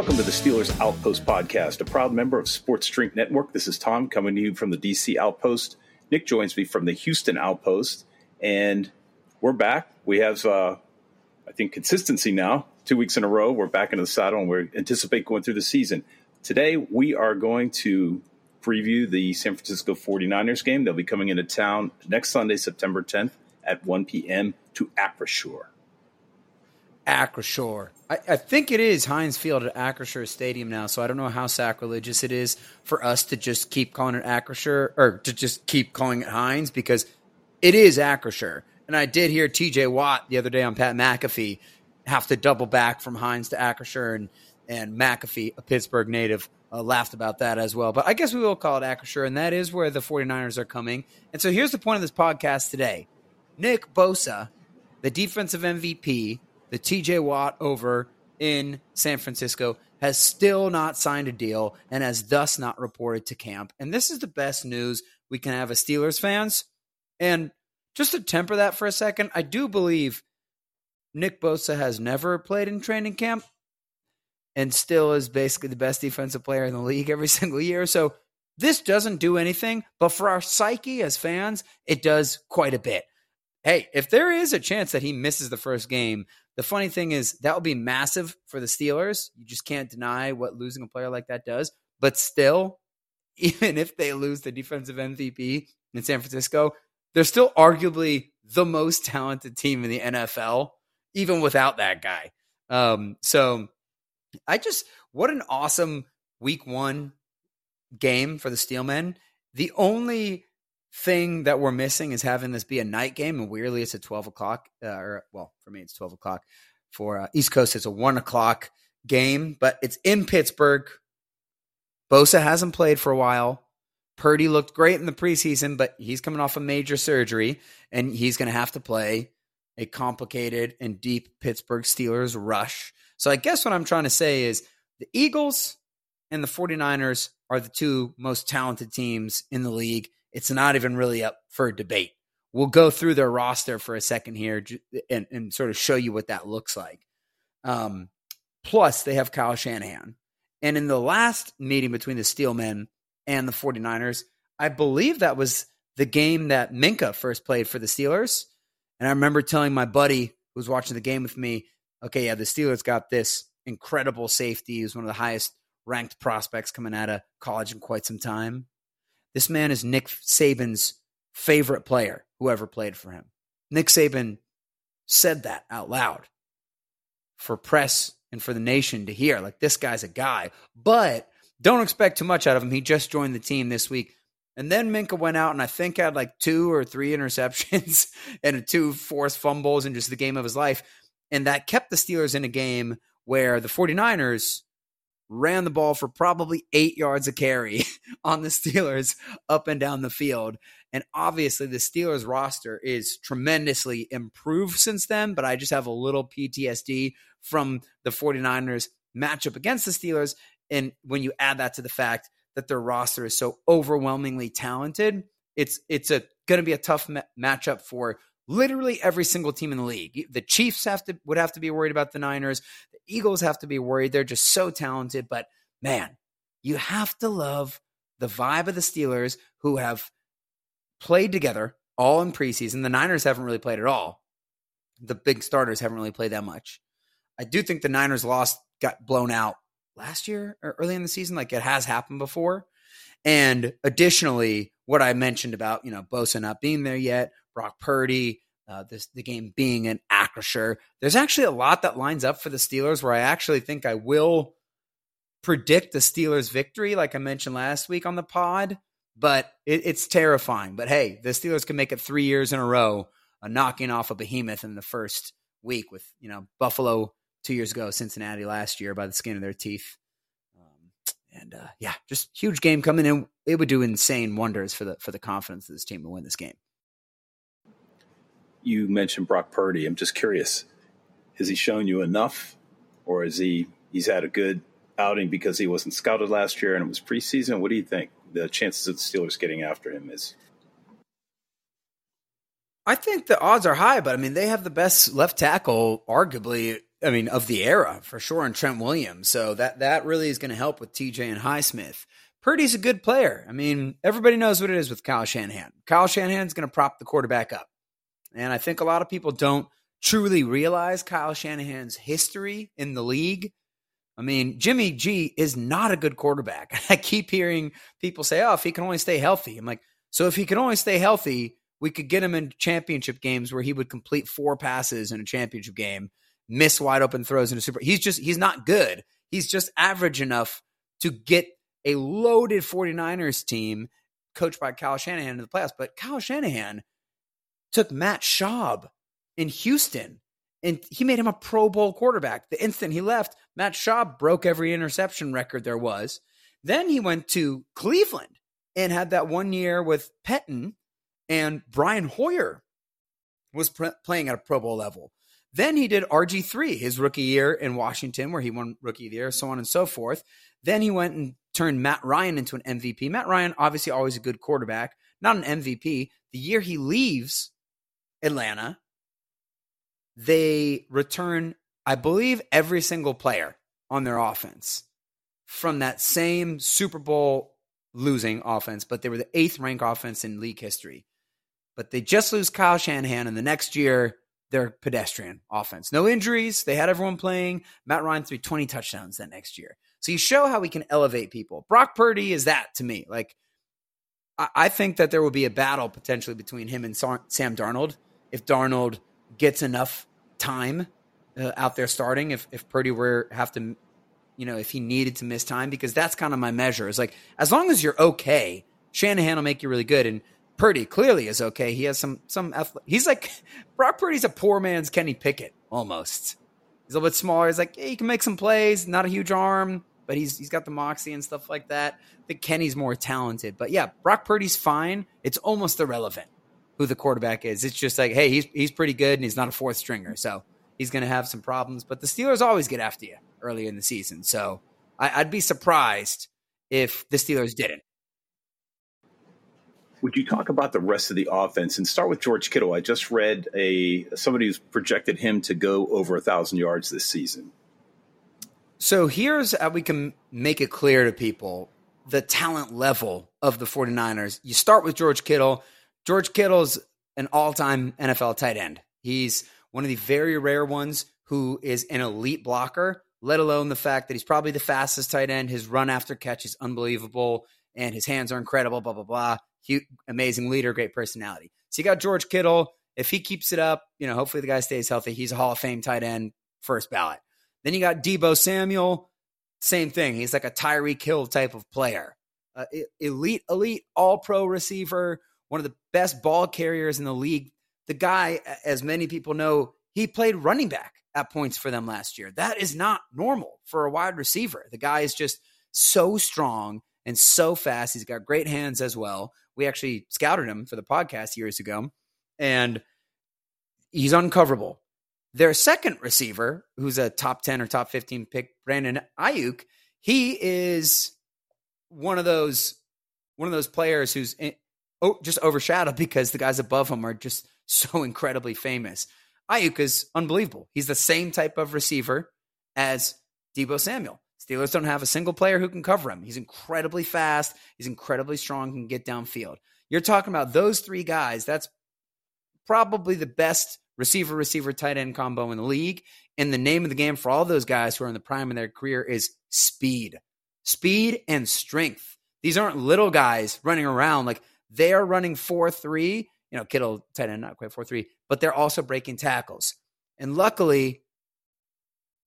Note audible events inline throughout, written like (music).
Welcome to the Steelers Outpost podcast, a proud member of Sports Drink Network. This is Tom coming to you from the DC Outpost. Nick joins me from the Houston Outpost, and we're back. We have, uh, I think, consistency now. Two weeks in a row, we're back into the saddle, and we anticipate going through the season. Today, we are going to preview the San Francisco 49ers game. They'll be coming into town next Sunday, September 10th at 1 p.m. to Acrisure. Acrisure. I, I think it is Heinz Field at Acrisure Stadium now, so I don't know how sacrilegious it is for us to just keep calling it Acrisure or to just keep calling it Heinz because it is Acrisure. And I did hear TJ Watt the other day on Pat McAfee have to double back from Heinz to Acrisure, and, and McAfee, a Pittsburgh native, uh, laughed about that as well. But I guess we will call it Acrisure, and that is where the 49ers are coming. And so here's the point of this podcast today Nick Bosa, the defensive MVP, the TJ Watt over in San Francisco, has still not signed a deal and has thus not reported to camp. And this is the best news we can have as Steelers fans. And just to temper that for a second, I do believe Nick Bosa has never played in training camp and still is basically the best defensive player in the league every (laughs) single year. So this doesn't do anything, but for our psyche as fans, it does quite a bit. Hey, if there is a chance that he misses the first game, the funny thing is that would be massive for the Steelers. You just can't deny what losing a player like that does. But still, (laughs) even if they lose the defensive MVP in San Francisco, they're still arguably the most talented team in the NFL, even without that guy. Um, so I just, what an awesome week one game for the Steelmen. The only thing that we're missing is having this be a night game, and weirdly, it's at twelve o'clock. Uh, or well, for me, it's twelve o'clock. For uh, East Coast, it's a one o'clock game, but it's in Pittsburgh. Bosa hasn't played for a while. Purdy looked great in the preseason, but he's coming off a major surgery, and he's going to have to play a complicated and deep Pittsburgh Steelers rush. So I guess what I'm trying to say is the Eagles and the 49ers are the two most talented teams in the league. It's not even really up for debate. We'll go through their roster for a second here and, and sort of show you what that looks like. Um, plus, they have Kyle Shanahan. And in the last meeting between the Steelmen and the 49ers, I believe that was the game that Minkah first played for the Steelers. And I remember telling my buddy who was watching the game with me, okay, yeah, the Steelers got this incredible safety. He's one of the highest ranked prospects coming out of college in quite some time. This man is Nick Saban's favorite player, whoever played for him. Nick Saban said that out loud for press and for the nation to hear. Like, this guy's a guy. But don't expect too much out of him. He just joined the team this week. And then Minkah went out and I think had like two or three (laughs) interceptions and two forced fumbles in just the game of his life. And that kept the Steelers in a game where the 49ers ran the ball for probably eight yards a carry (laughs) on the Steelers up and down the field. And obviously, the Steelers roster is tremendously improved since then, but I just have a little PTSD from the 49ers matchup against the Steelers. And when you add that to the fact that their roster is so overwhelmingly talented, it's it's a going to be a tough ma- matchup for literally every single team in the league. The Chiefs have to would have to be worried about the Niners. Eagles have to be worried. They're just so talented, but man, you have to love the vibe of the Steelers who have played together all in preseason. The Niners haven't really played at all. The big starters haven't really played that much. I do think the Niners lost got blown out last year or early in the season like it has happened before. And additionally, what I mentioned about, you know, Bosa not being there yet, Brock Purdy, uh, this the game being an Acrisure. There's actually a lot that lines up for the Steelers where I actually think I will predict the Steelers' victory, like I mentioned last week on the pod. But it, it's terrifying. But hey, the Steelers can make it three years in a row, uh, knocking off a behemoth in the first week with you know Buffalo two years ago, Cincinnati last year by the skin of their teeth. Um, and uh, yeah, just huge game coming in. It would do insane wonders for the for the confidence of this team to win this game. You mentioned Brock Purdy. I'm just curious, has he shown you enough, or is he he's had a good outing because he wasn't scouted last year and it was preseason? What do you think the chances of the Steelers getting after him is? I think the odds are high, but I mean they have the best left tackle, arguably. I mean, of the era for sure, and Trent Williams. So that that really is going to help with TJ and Highsmith. Purdy's a good player. I mean, everybody knows what it is with Kyle Shanahan. Kyle Shanahan's going to prop the quarterback up, and I think a lot of people don't truly realize Kyle Shanahan's history in the league. I mean, Jimmy G is not a good quarterback. (laughs) I keep hearing people say, "Oh, if he can only stay healthy," I'm like, so if he can only stay healthy we could get him in championship games where he would complete four passes in a championship game, miss wide open throws in a super. He's just he's not good. He's just average enough to get a loaded 49ers team coached by Kyle Shanahan in the playoffs. But Kyle Shanahan took Matt Schaub in Houston and he made him a Pro Bowl quarterback. The instant he left, Matt Schaub broke every interception record there was. Then he went to Cleveland and had that one year with Pettine and Brian Hoyer was playing at a Pro Bowl level. Then he did RG3 his rookie year in Washington, where he won rookie of the year, so on and so forth. Then he went and turned Matt Ryan into an MVP. Matt Ryan, obviously, always a good quarterback, not an MVP. The year he leaves Atlanta, they return, I believe, every single player on their offense from that same Super Bowl losing offense, but they were the eighth ranked offense in league history but they just lose Kyle Shanahan, and the next year they're pedestrian offense. No injuries. They had everyone playing. Matt Ryan threw 20 touchdowns that next year. So you show how we can elevate people. Brock Purdy is that to me. Like, I, think that there will be a battle potentially between him and Sam Darnold if Darnold gets enough time uh, out there starting. If if Purdy were have to, you know, if he needed to miss time, because that's kind of my measure. Is like as long as you're okay, Shanahan will make you really good. And Purdy clearly is okay. He has some some. He's like (laughs) Brock Purdy's a poor man's Kenny Pickett almost. He's a little bit smaller. He's like yeah, he can make some plays. Not a huge arm, but he's he's got the moxie and stuff like that. I think Kenny's more talented, but yeah, Brock Purdy's fine. It's almost irrelevant who the quarterback is. It's just like hey, he's he's pretty good and he's not a fourth stringer, so he's going to have some problems. But the Steelers always get after you early in the season, so I, I'd be surprised if the Steelers didn't. Would you talk about the rest of the offense and start with George Kittle? I just read a somebody who's projected him to go over a thousand yards this season. So here's how we can make it clear to people the talent level of the 49ers. You start with George Kittle. George Kittle's an all-time NFL tight end. He's one of the very rare ones who is an elite blocker, let alone the fact that he's probably the fastest tight end. His run after catch is unbelievable and his hands are incredible, blah, blah, blah He, amazing leader, great personality. So you got George Kittle. If he keeps it up, you know, hopefully the guy stays healthy. He's a Hall of Fame tight end, first ballot. Then you got Deebo Samuel, same thing. He's like a Tyreek Hill type of player, uh, elite, elite, all pro receiver, one of the best ball carriers in the league. The guy, as many people know, he played running back at points for them last year. That is not normal for a wide receiver. The guy is just so strong and so fast. He's got great hands as well. We actually scouted him for the podcast years ago, and he's uncoverable. Their second receiver, who's a top 10 or top 15 pick, Brandon Aiyuk, he is one of those one of those players who's just overshadowed (laughs) because the guys above him are just so (laughs) incredibly famous. Aiyuk is unbelievable. He's the same type of receiver as Deebo Samuel. Steelers don't have a single player who can cover him. He's incredibly fast. He's incredibly strong, can get downfield. You're talking about those three guys. That's probably the best receiver, receiver, tight end combo in the league. And the name of the game for all those guys who are in the prime of their career is speed, speed and strength. These aren't little guys running around like they are running 4 3 you know, Kittle tight end not quite four three, but they're also breaking tackles. And luckily,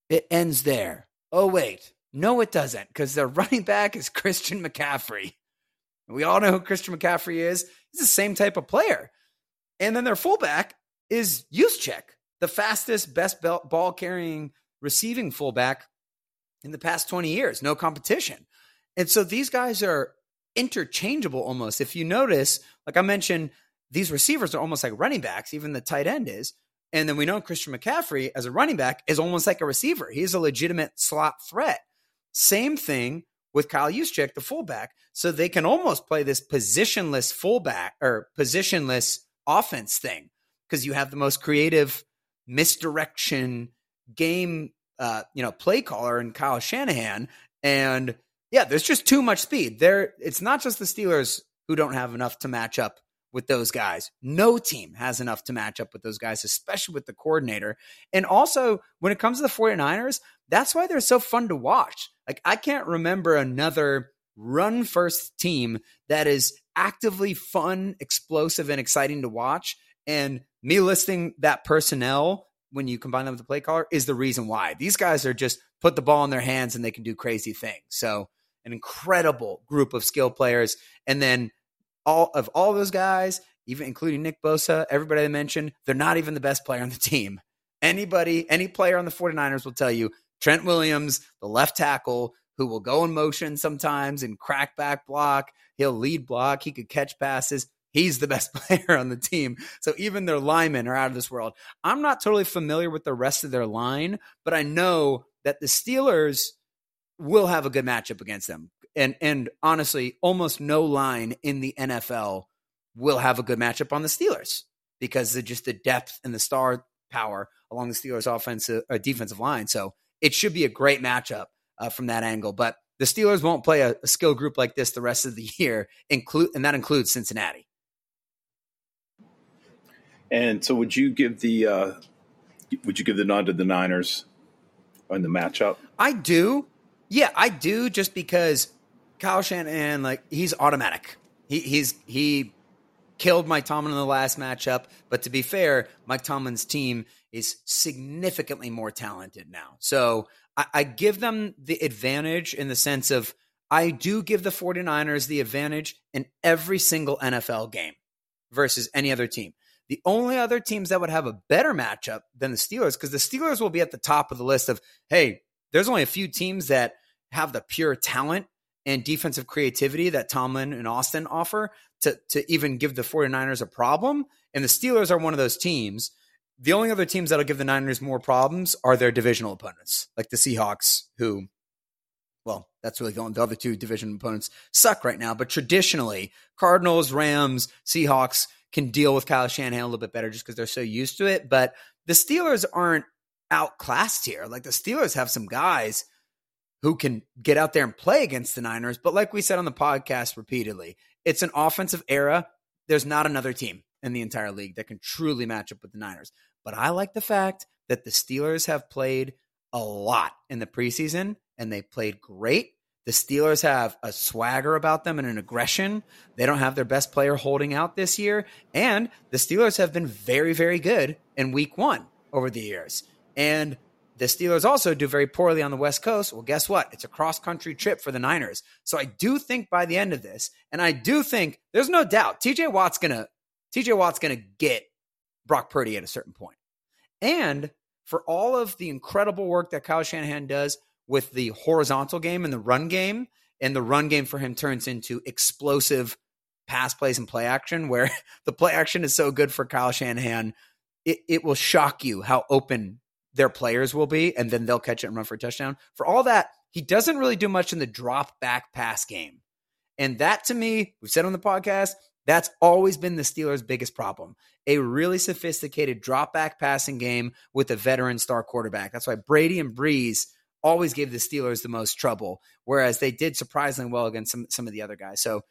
it ends there. Oh wait, no, it doesn't, because their (laughs) running back is Christian McCaffrey. We all know who Christian McCaffrey is. He's the same type of player. And then their fullback is Juszczyk, the fastest, best ball carrying receiving fullback in the past 20 years. No competition. And so these guys are interchangeable almost. If you notice, like I mentioned, these receivers are almost like running backs, even the tight end is. And then we know Christian McCaffrey as a running back is almost like a receiver. He's a legitimate slot threat. Same thing with Kyle Juszczyk, the fullback. So they can almost play this positionless fullback or positionless offense thing because you have the most creative misdirection game, uh, you know, play caller in Kyle Shanahan. And yeah, there's just too much speed. There, it's not just the Steelers who don't have enough to match up with those guys. No team has enough to match up with those guys, especially with the coordinator. And also, when it comes to the 49ers, that's why they're so fun to watch. Like, I can't remember another run first team that is actively fun, explosive, and exciting to watch. And me listing that personnel when you combine them with the play caller is the reason why. These guys are just put the ball in their hands and they can do crazy things. So, an incredible group of skill players. And then all of all those guys, even including Nick Bosa, everybody I mentioned, they're not even the best player on the team. Anybody, any player on the 49ers will tell you Trent Williams, the left tackle, who will go in motion sometimes and crack back block. He'll lead block. He could catch passes. He's the best (laughs) player on the team. So even their linemen are out of this world. I'm not totally familiar with the rest of their line, but I know that the Steelers will have a good matchup against them and and honestly, almost no line in the NFL will have a good matchup on the Steelers because of just the depth and the star power along the Steelers' offensive or uh, defensive line. So it should be a great matchup uh, from that angle. But the Steelers won't play a, a, skill group like this the rest of the (laughs) year, include and that includes Cincinnati. And so, would you give the uh, would you give the nod to the Niners in the matchup? I do. Yeah, I do. Just because Kyle Shanahan, and like he's automatic. He he's he killed Mike Tomlin in the last matchup, but to be fair, Mike Tomlin's team is significantly more talented now. So I, I give them the advantage in the sense of I do give the 49ers the advantage in every single NFL game versus any other team. The only other teams that would have a better matchup than the Steelers, because the Steelers will be at the top of the list of, hey, there's only a few teams that have the pure talent and defensive creativity that Tomlin and Austin offer to, to even give the 49ers a problem. And the Steelers are one of those teams. The only other teams that'll give the Niners more problems are their divisional opponents, like the Seahawks, who, well, that's really the, only, the other two division opponents suck right now. But traditionally, Cardinals, Rams, Seahawks can deal with Kyle Shanahan a little bit better just because they're so used to it. But the Steelers aren't outclassed here. Like the Steelers have some guys who can get out there and play against the Niners. But like we said on the podcast repeatedly, it's an offensive era. There's not another team in the entire league that can truly match up with the Niners. But I like the fact that the Steelers have played a lot in the preseason and they played great. The Steelers have a swagger about them and an aggression. They don't have their best player holding out this year. And the Steelers have been very, very good in week one over the years. And the Steelers also do very poorly on the West Coast. Well, guess what? It's a cross country trip for the Niners. So I do think by the end of this, and I do think there's no doubt TJ Watt's gonna TJ Watt's gonna get Brock Purdy at a certain point. And for all of the incredible work that Kyle Shanahan does with the horizontal game and the run game, and the run game for him turns into explosive pass plays and play action, where (laughs) the play action is so good for Kyle Shanahan, it, it will shock you how open their players will be, and then they'll catch it and run for a touchdown. For all that, he doesn't really do much in the drop back pass game. And that to me, we've said on the podcast, that's always been the Steelers' biggest problem. A really sophisticated drop back passing game with a veteran star quarterback. That's why Brady and Brees always gave the Steelers the most trouble, whereas they did surprisingly well against some, some of the other guys. So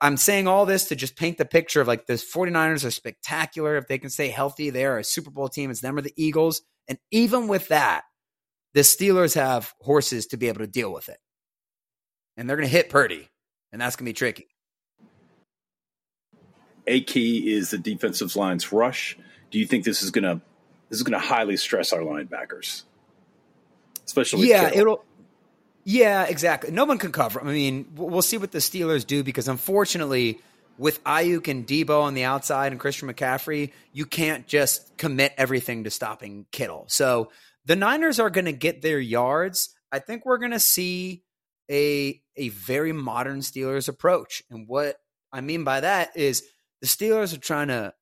I'm saying all this to just paint the picture of like the 49ers are spectacular. If they can stay healthy, they are a Super Bowl team. It's them or the Eagles. And even with that, the Steelers have horses to be able to deal with it. And they're going to hit Purdy, and that's going to be tricky. a key is the defensive line's rush. Do you think this is gonna this is gonna highly stress our linebackers, especially? yeah, Kittle? it'll. Yeah, exactly. No one can cover. I mean, we'll see what the Steelers do because unfortunately, with Aiyuk and Deebo on the outside and Christian McCaffrey, you can't just commit everything to stopping Kittle. So the Niners are going to get their yards. I think we're going to see a a very modern Steelers approach, and what I mean by that is the Steelers are trying to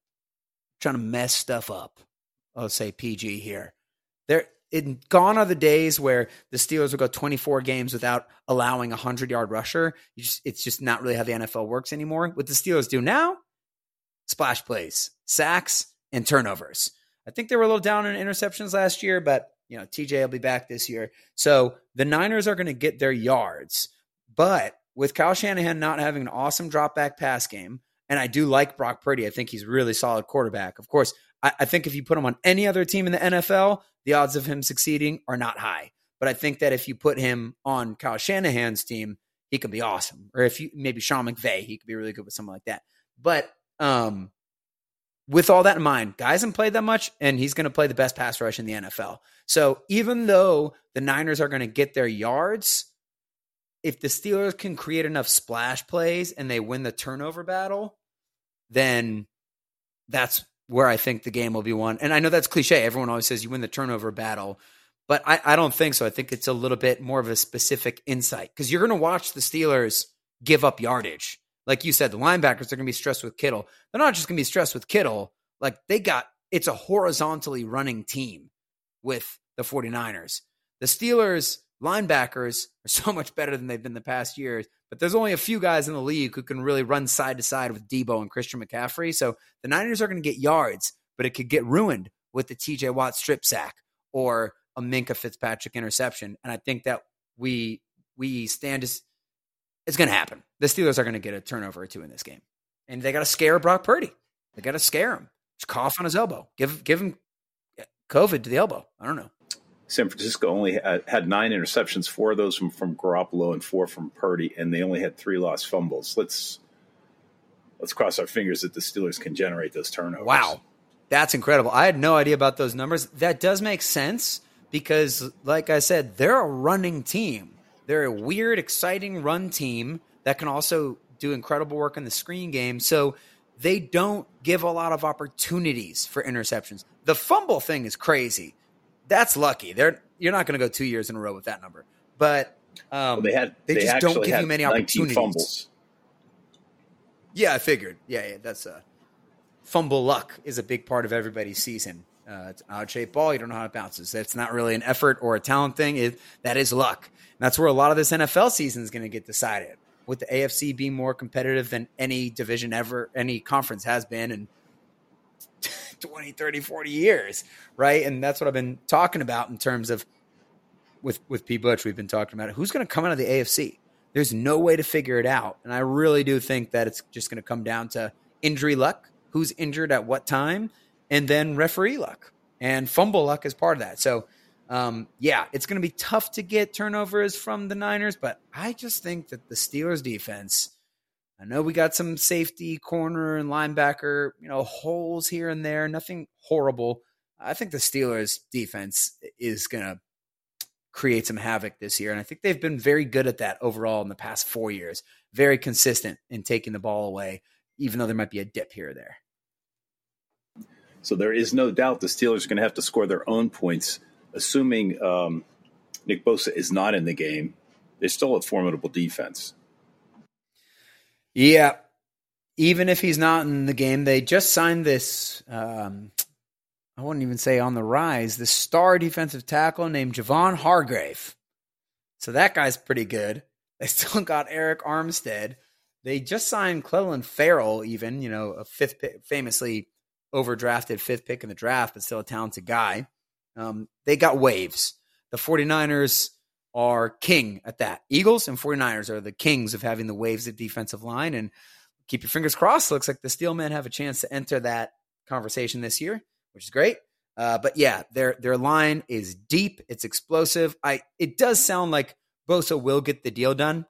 trying to mess stuff up. I'll say PG here. They're in gone are the days where the Steelers will go 24 games without allowing a 100 yard rusher. Just, it's just not really how the NFL works anymore. What the Steelers do now, splash plays, sacks, and turnovers. I think they were a little down in interceptions last year, but you know, TJ will be back this year. So the Niners are going to get their yards. But with Kyle Shanahan not having an awesome drop back pass game, and I do like Brock Purdy, I think he's really solid quarterback. Of course, I, I think if you put him on any other team in the NFL, the odds of him succeeding are not high. But I think that if you put him on Kyle Shanahan's team, he could be awesome. Or if you maybe Sean McVay, he could be really good with something like that. But um, with all that in mind, guys haven't played that much, and he's going to play the best pass rush in the NFL. So even though the Niners are going to get their yards, if the Steelers can create enough splash plays and they win the turnover battle, then that's where I think the game will be won. And I know that's cliche. Everyone always says you win the turnover battle, but I, I don't think so. I think it's a little bit more of a specific insight because you're going to watch the Steelers give up yardage. Like you said, the linebackers are going to be stressed with Kittle. They're not just going to be stressed with Kittle. Like they got, it's a horizontally running team with the 49ers. The Steelers linebackers are (laughs) so much better than they've been the past years, but there's only a few guys in the league who can really run side to side with Deebo and Christian McCaffrey. So the Niners are going to get yards, but it could get ruined with the TJ Watt strip sack or a Minkah Fitzpatrick interception. And I think that we we stand as it's going to happen. The Steelers are going to get a turnover or two in this game, and they got to scare Brock Purdy. They got to scare him. Just cough on his elbow. Give give him COVID to the elbow. I don't know. San Francisco only had, nine interceptions, four of those from, from Garoppolo and four from Purdy, and they only had three lost fumbles. Let's let's cross our fingers that the Steelers can generate those turnovers. Wow. That's incredible. I had no idea about those numbers. That does make sense because, like I said, they're a running team. They're a weird, exciting run team that can also do incredible work in the screen game. So they don't give a lot of opportunities for interceptions. The fumble thing is crazy. That's lucky. They're you're not going to go two years in a row with that number. But um, Well, they had they, they, just don't give you many opportunities. fumbles. Yeah, I figured. Yeah, yeah, that's a fumble luck is a big part of everybody's season. Uh, it's an odd shaped ball. You don't know how it bounces. That's not really an effort or a talent thing. It, that is luck. And that's where a lot of this NFL season is going to get decided. With the AFC being more competitive than any division ever, any conference has been in 20, 30, 40 years, right? And that's what I've been talking about in terms of with with P. Butch. We've been talking about it. Who's going to come out of the AFC? There's no way to figure it out, and I really do think that it's just going to come down to injury luck, who's injured at what time, and then referee luck and fumble luck is part of that. So, um, yeah, it's going to be tough to get turnovers from the Niners, but I just think that the Steelers defense. I know we got some safety, corner, and linebacker, you know, holes here and there. Nothing horrible. I think the Steelers defense is going to create some havoc this year. And I think they've been very good at that overall in the past four years. Very consistent in taking the ball away, even though there might be a dip here or there. So there is no doubt the Steelers are going to have to score their own points, assuming um, Nick Bosa is not in the game. They're still a formidable defense. Yeah. Even if he's not in the game, they just signed this. Um, I wouldn't even say on the rise. The star defensive tackle named Javon Hargrave. So that guy's pretty good. (laughs) They still got Arik Armstead. They just signed Clelin Ferrell, even you know a fifth, pick, famously overdrafted fifth pick in the draft, but still a talented guy. Um, they got waves. The 49ers are king at that. Eagles and 49ers are the kings of having the waves at defensive line. And keep your fingers crossed. Looks like the Steelmen have a chance to enter that conversation this year, which is great. Uh, but yeah, their their line is deep. It's explosive. I it does sound like Bosa will get the deal done.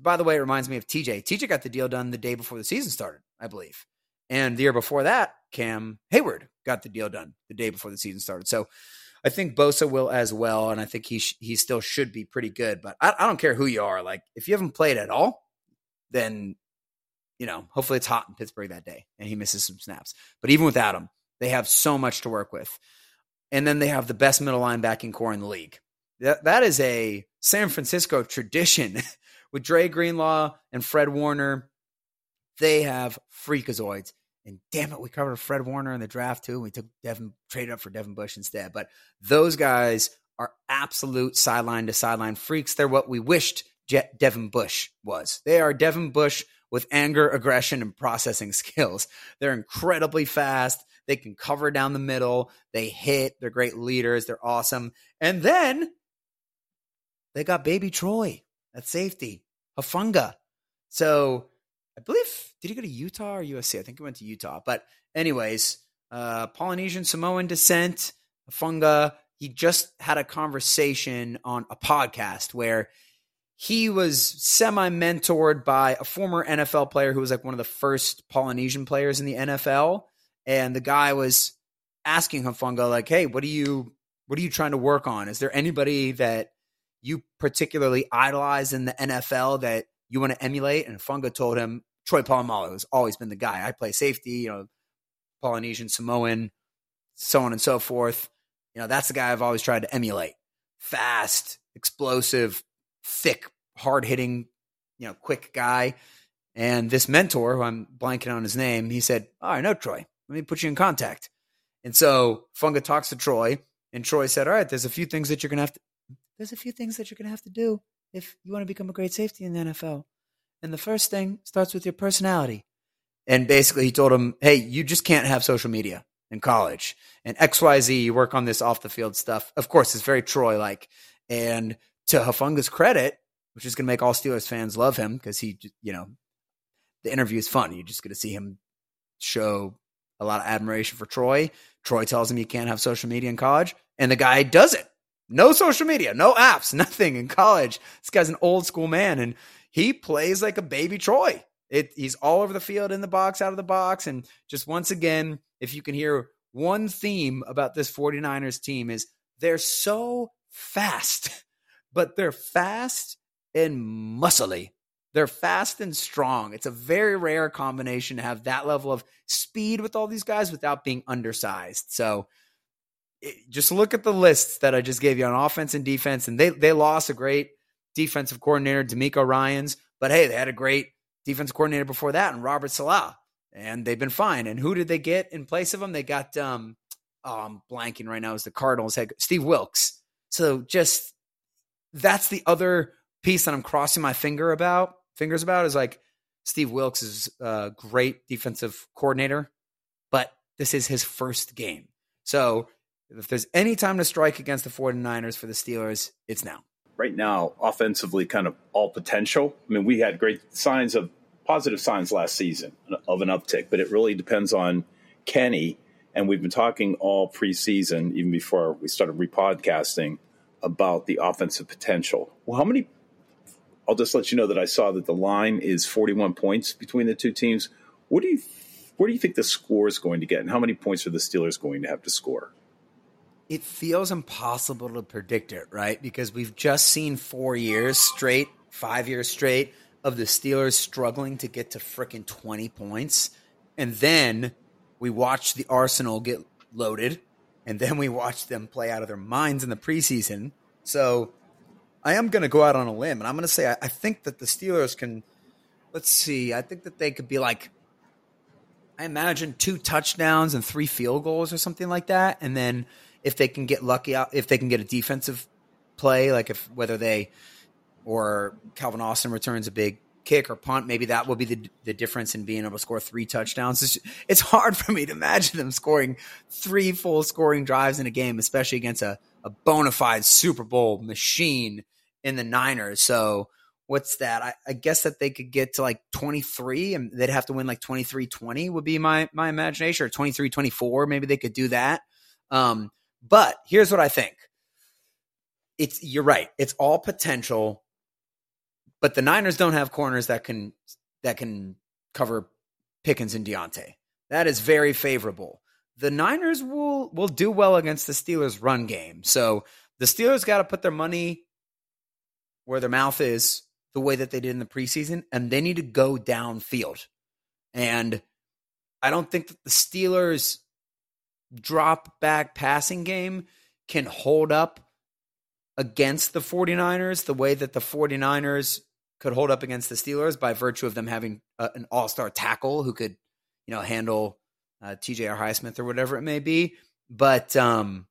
By the way, it reminds me of TJ. TJ got the deal done the day before the season started, I believe. And the year before that, Cam Hayward got the deal done the day before the season started. So I think Bosa will as well, and I think he sh- he still should be pretty good. But I, I don't care who you are. Like if you haven't played at all, then you know hopefully it's hot in Pittsburgh that day and he misses some snaps. But even without him, they have so much to work with, and then they have the best middle linebacking core in the league. That that is a San Francisco tradition (laughs) with Dre Greenlaw and Fred Warner. They have freakazoids. And damn it, we covered Fred Warner in the draft too. We took Devin, traded up for Devin Bush instead. But those guys are absolute sideline to sideline freaks. They're what we wished Je- Devin Bush was. They are Devin Bush with anger, aggression, and processing (laughs) skills. They're incredibly fast. They can cover down the middle. They hit. They're great leaders. They're awesome. And then they got baby Troy at safety, Hufanga. So I believe did he go to Utah or USC? I think he went to Utah. But anyways, uh, Polynesian Samoan descent, Funga. He just had a conversation on a podcast where he was semi mentored by a former NFL player who was like one of the first Polynesian players in the NFL. And the guy was asking Hufanga, like, hey, what are you what are you trying to work on? Is there anybody that you particularly idolize in the NFL that you want to emulate? And Funga told him Troy Polamalu has always been the guy. I play safety, you know, Polynesian, Samoan, so on and so forth. You know, that's the guy I've always tried to emulate. Fast, explosive, thick, hard hitting, you know, quick guy. And this mentor, who I'm blanking on his name, he said, Oh, I know Troy. Let me put you in contact. And so Funga talks to Troy, and Troy said, All right, there's a few things that you're gonna have to there's a few things that you're gonna have to do if you want to become a great safety in the NFL. And the first thing starts with your personality. And basically he told him, Hey, you just can't have social media in college. And XYZ, you work on this off the field stuff. Of course, it's very Troy like. And to Hufanga's credit, which is going to make all Steelers fans love him because he, you know, the interview is fun. You're just going to see him show a lot of admiration for Troy. Troy tells him you can't have social media in college, and the guy does it. No social media, no apps, (laughs) nothing in college. This guy's an old school man, and he plays like a baby Troy. It, he's all over the field, in the box, out of the box. And just once again, if you can hear one theme about this 49ers team is they're so fast, (laughs) but they're fast and muscly. They're fast and strong. It's a very rare combination to have that level of speed with all these guys without being undersized. So it, just look at the lists that I just gave you on offense and defense, and they they lost a great defensive coordinator, DeMeco Ryans, but hey, they had a great defensive coordinator before that, and Robert Saleh, and they've been fine. And who did they get in place of them? They got um, oh, I'm blanking right now. Is the Cardinals head Steve Wilks? So just that's the other piece that I'm crossing my finger about fingers about is like Steve Wilks is a great defensive coordinator, but this is his first game. So if there's any time to strike against the 49ers for the Steelers, it's now. Right now, offensively, kind of all potential. I mean, we had great signs of positive signs last season of an uptick, but it really depends on Kenny. And we've been talking all preseason, even before we started repodcasting, about the offensive potential. Well, how many? I'll just let you know that I saw that the line is 41 points between the two teams. What do you, where do you think the score is going to get, and how many points are the Steelers going to have to score? It feels impossible to predict it, right? Because we've just seen four years straight, five years straight of the Steelers struggling to get to frickin' 20 points. And then we watched the Arsenal get loaded, and then we watched them play out of their minds in the preseason. So I am going to go out on a limb, and I'm going to say I, I think that the Steelers can. Let's see. I think that they could be like, I imagine two touchdowns and three field goals or something like that, and then if they can get lucky if they can get a defensive play, like if whether they or Calvin Austin returns a big kick or punt, maybe that will be the the difference in being able to score three touchdowns. It's, it's hard for me to imagine them scoring three full scoring drives in a game, especially against a, a bona fide Super Bowl machine in the Niners. So what's that? I, I guess that they could get to like 23 and they'd have to win like 23 20 would be my, my imagination or 23 24. Maybe they could do that. Um, but here's what I think. It's you're right. It's all potential, but the Niners don't have corners that can that can cover Pickens and Diontae. That is very favorable. The Niners will will do well against the Steelers run game. So the Steelers got to put their money where their mouth is the way that they did in the preseason and they need to go downfield. And I don't think that the Steelers drop back passing game can hold up against the 49ers the way that the 49ers could hold up against the Steelers by virtue of them having a, an all-star tackle who could, you know, handle uh, TJ or Highsmith or whatever it may be. But um,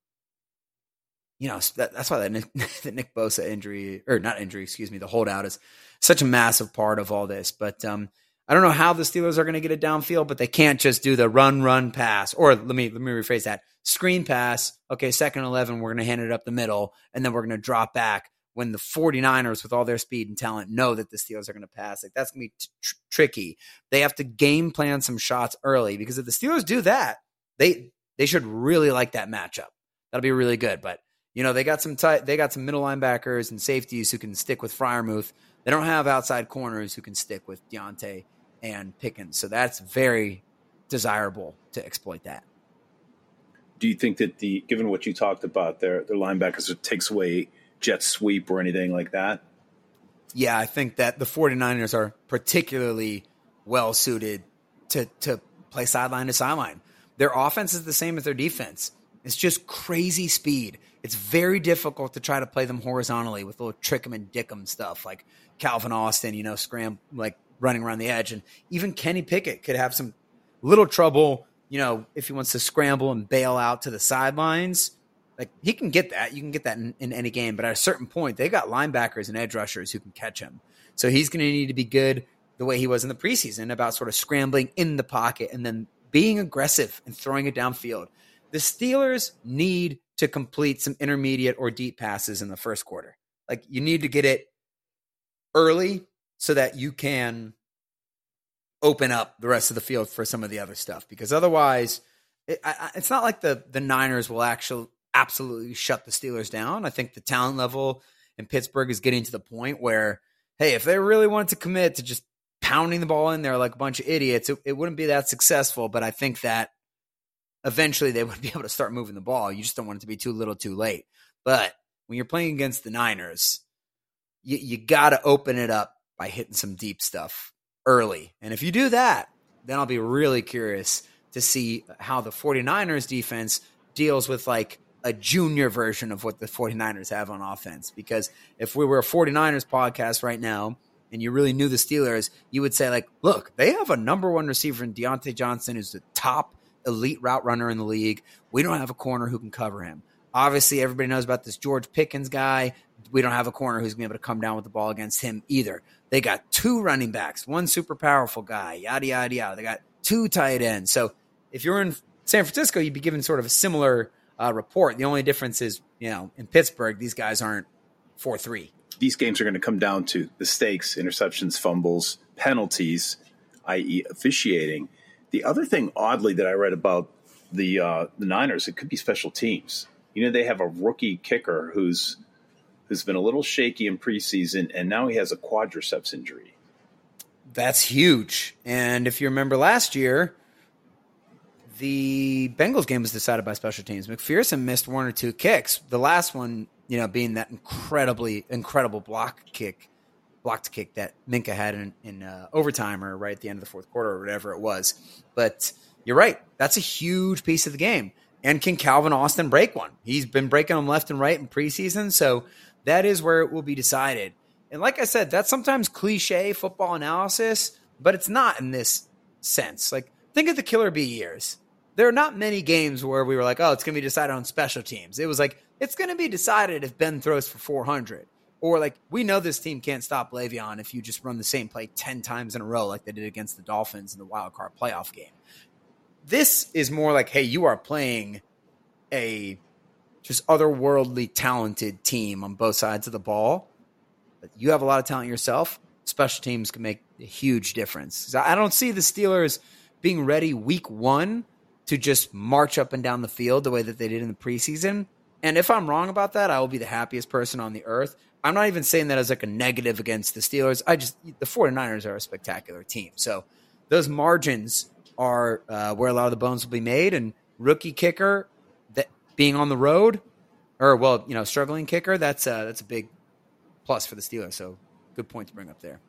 you know that, that's why that Nick, (laughs) the Nick Bosa injury or not injury, excuse me, the holdout is such a massive part of all this. But um, I don't know how the Steelers are going to get it downfield, but they can't just do the run, run, pass. Or let me let me rephrase that: screen pass. Okay, second eleven, we're going to hand it up the middle, and then we're going to drop back when the 49ers with all their speed and talent know that the Steelers are going to pass. Like that's going to be t- tr- tricky. They have to game plan some shots early because if the Steelers do that, they they should really like that matchup. That'll be really good. But you know they got some tight, they got some middle linebackers and safeties who can stick with Freiermuth. They don't have outside corners who can stick with Diontae and Pickens. So that's very desirable to exploit that. Do you think that the given what you talked about, their their linebackers it takes away jet sweep or anything like that? Yeah, I think that the 49ers are particularly well suited to to play sideline to sideline. Their offense is the same as their defense. It's just crazy speed. It's very difficult to try to play them horizontally with little trick 'em and dick 'em stuff like Calvin Austin, you know, scram like running around the edge, and even Kenny Pickett could have some little trouble, you know, if he wants to scramble and bail out to the sidelines. Like he can get that, you can get that in, in any game, but at a certain point, they got linebackers and edge rushers who can catch him. So he's going to need to be good the way he was in the preseason about sort of scrambling in the pocket and then being aggressive and throwing it downfield. The Steelers need to complete some intermediate or deep passes in the first quarter. Like you need to get it early so that you can open up the rest of the field for some of the other stuff because otherwise it, I, it's not like the the Niners will actually absolutely shut the Steelers down. I think the talent level in Pittsburgh is getting to the point where hey, if they really wanted to commit to just pounding the ball in there like a bunch of idiots, it, it wouldn't be that successful, but I think that eventually they (laughs) would be able to start moving the ball. You just don't want it to be too little, too late. But when you're playing against the Niners, you, you got to open it up by hitting some deep stuff early. And if you do that, then I'll be really curious to see how the 49ers defense deals with like a junior version of what the 49ers have on offense. Because if we were a 49ers podcast right now and you really knew the Steelers, you would say, like, look, they have a number one receiver in Diontae Johnson who's the top elite route runner in the league. We don't have a corner who can cover him. Obviously, everybody knows about this George Pickens guy. We don't have a corner who's going to be able to come down with the ball against him either. They got two running backs, one super powerful guy, yada, yada, yada. They got two tight ends. So if you're in San Francisco, you'd be given sort of a similar uh, report. The only difference is, you know, in Pittsburgh, these guys aren't 4 3. These games are going to come down to the stakes, interceptions, fumbles, penalties, i.e., officiating. The other thing, oddly, that I read about the uh, the Niners, it could be special teams. You know, they have a rookie kicker who's who's been a little shaky in preseason, and now he has a quadriceps injury. That's huge. And if you remember last year, the Bengals game was decided by special teams. McPherson missed one or two kicks. The last one, you know, being that incredibly incredible block kick, blocked kick that Minkah had in, in uh, overtime or right at the end of the fourth quarter or whatever it was. But you're right. That's a huge piece of the game. And can Calvin Austin break one? He's been breaking them left and right in preseason. So that is where it will be decided. And like I said, that's sometimes cliche football analysis, but it's not in this sense. Like, think of the Killer Bee years. There are not many games where we were like, oh, it's going to be decided on special teams. It was like, it's going to be decided if Ben throws for 400. Or like, we know this team can't stop Le'Veon if you just run the same play 10 times in a row like they did against the Dolphins in the wild card playoff game. This is more like, hey, you are playing a just otherworldly talented team on both sides of the ball. But you have a lot of talent yourself. Special teams can make a huge difference. I don't see the Steelers being ready week one to just march up and down the field the way that they did in the preseason. And if I'm wrong about that, I will be the happiest person on the earth. I'm not even saying that as like a negative against the Steelers. I just the 49ers are a spectacular team. So those margins are uh, where a lot of the bones will be made. And rookie kicker being on the road, or well, you know, struggling kicker, that's a, that's a big plus for the Steelers. So good point to bring up there.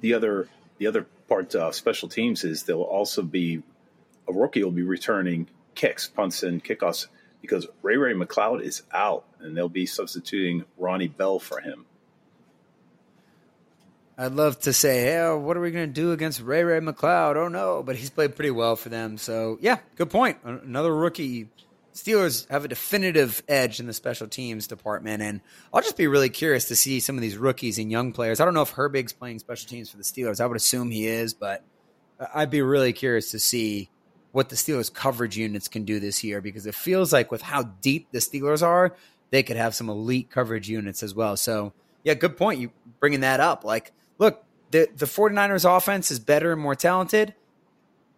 The other the other part of special teams is there'll also be a rookie will be returning kicks, punts, and kickoffs because Ray Ray McCloud is out, and they'll be substituting Ronnie Bell for him. I'd love to say, hey, what are we going to do against Ray Ray McCloud? Oh no, but he's played pretty well for them. So yeah, good point. Another rookie. Steelers have a definitive edge in the special teams department, and I'll just be really curious to see some of these rookies and young players. I don't know if Herbig's playing special teams for the Steelers. I would assume he is, but I'd be really curious to see what the Steelers coverage units can do this year because it feels like with how deep the Steelers are, they could have some elite coverage units as well. So yeah, good point. You bringing that up. Like look, the the 49ers offense is better and more talented,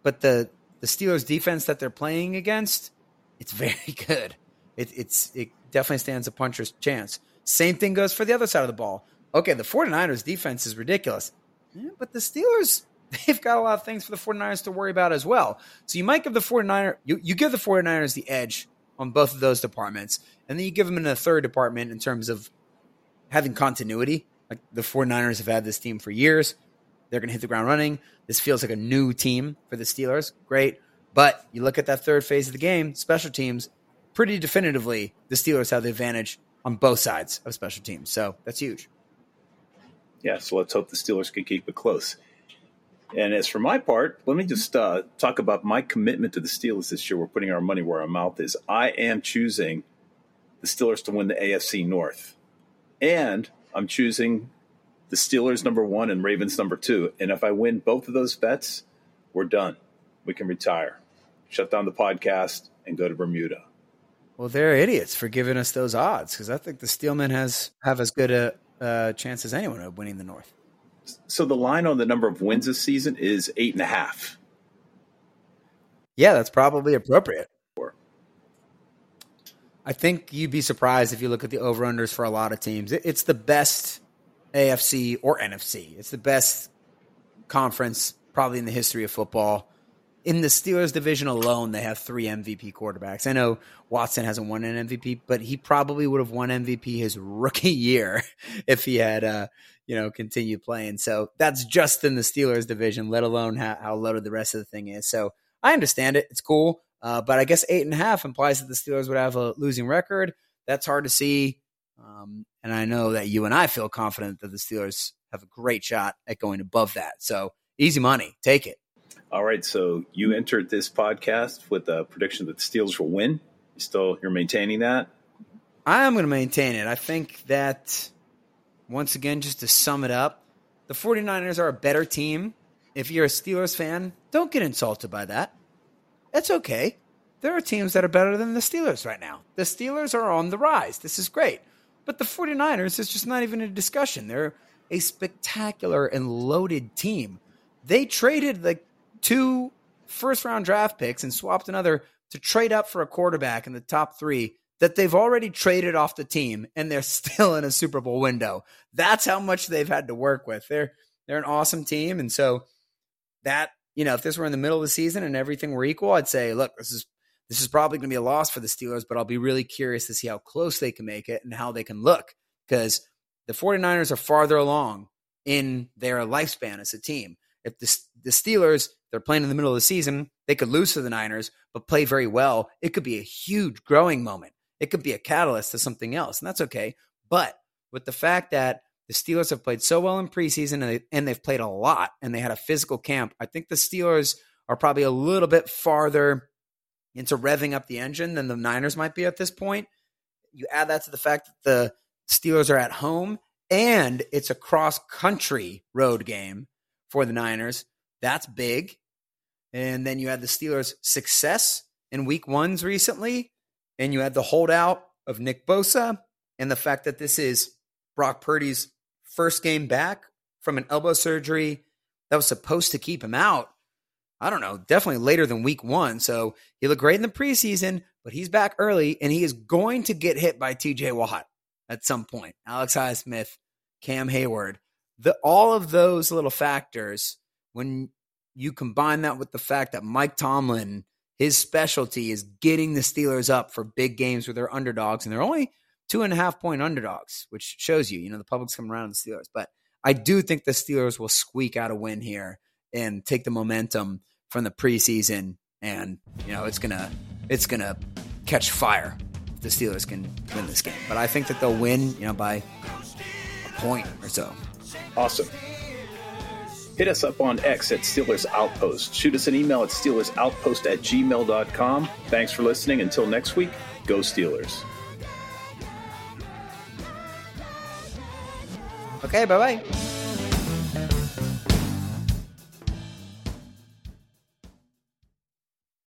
but the the Steelers defense that they're playing against, it's (laughs) very good. It, it's it definitely stands a puncher's chance. Same thing goes for the other side of the ball. Okay, the 49ers defense is ridiculous. Yeah, but the Steelers, (laughs) they've got a lot of things for the 49ers to worry about as well. So you might give the 49er you, you give the 49ers the edge on both of those departments, and then you give them in a third department in terms of having continuity like the 49ers have had this team for years. They're going to hit the ground running. This feels like a new team for the Steelers. Great. But you look at that third phase of the game, special teams, pretty definitively, the Steelers have the advantage on both sides of special teams. So that's huge. Yeah, so let's hope the Steelers can keep it close. And as for my part, let me just uh, talk about my commitment to the Steelers this year. We're putting our money where our mouth is. I am choosing the Steelers to win the AFC North. And I'm choosing the Steelers number one and Ravens number two. And if I win both of those bets, we're done. We can retire, shut down the podcast, and go to Bermuda. Well, they're idiots for giving us those odds because I think the Steelmen has have as good a uh, chance as anyone of winning the North. So the line on the number of wins this season is eight and a half. Yeah, that's probably appropriate. I think you'd be surprised if you look at the over unders for a lot of teams. It's the best AFC or NFC. It's the best conference probably in the history of football. In the Steelers division alone, they have three MVP quarterbacks. I know Watson hasn't won an MVP, but he probably would have won MVP his rookie (laughs) year if he had, uh, you know, continued playing. So that's just in the Steelers division, let alone how, how loaded the rest of the thing is. So I understand it. It's cool. Uh, but I guess eight and a half implies that the Steelers would have a losing record. That's hard to see. Um, and I know that you and I feel confident that the Steelers have a great shot at going above that. So easy money. Take it. All right. So you entered this podcast with a prediction that the Steelers will win. You still you're maintaining that? I am going to maintain it. I think that once again, just to sum it up, the 49ers are a better team. If you're a Steelers fan, don't get insulted by that. That's okay. There are teams that are better than the Steelers right now. The Steelers are on the rise. This is great. But the 49ers is just not even a discussion. They're a spectacular and loaded team. They traded like two first round draft picks and swapped another to trade up for a quarterback in the top three that they've already traded off the team and they're (laughs) still in a Super Bowl window. That's how much they've had to work with. They're they're an awesome team. And so that you know, if this were in the middle of the season and everything were equal, I'd say, look, this is this is probably going to be a loss for the Steelers, but I'll be really curious to see how close they can make it and how they can look because the 49ers are farther along in their lifespan as a team. If the, the Steelers, they're playing in the middle of the season, they could lose to the Niners, but play very well. It could be a huge growing moment. It could be a catalyst to something else, and that's okay. But with the fact that the Steelers have played so well in preseason and, they, and they've played a lot and they had a physical camp. I think the Steelers are probably a little bit farther into revving up the engine than the Niners might be at this point. You add that to the fact that the Steelers are at home and it's a cross country road game for the Niners. That's big. And then you had the Steelers' success in week ones recently, and you had the holdout of Nick Bosa and the fact that this is Brock Purdy's first game back from an elbow surgery that was supposed to keep him out. I don't know, definitely later than week one. So he looked great in the preseason, but he's back early and he is going to get hit by TJ Watt at some point. Alex Highsmith, Cam Heyward. the all of those little factors, when you combine that with the fact that Mike Tomlin, his specialty is getting the Steelers up for big games where they're underdogs, and they're only two and a half point underdogs, which shows you, you know, the public's coming around the Steelers. But I do think the Steelers will squeak out a win here and take the momentum from the preseason, and you know, it's gonna it's gonna catch fire if the Steelers can win this game. But I think that they'll win, you know, by a point or so. Awesome. Hit us up on X at Steelers Outpost. Shoot us an email at SteelersOutpost at gmail.com. Thanks for listening. Until next week, go Steelers. Okay, bye bye.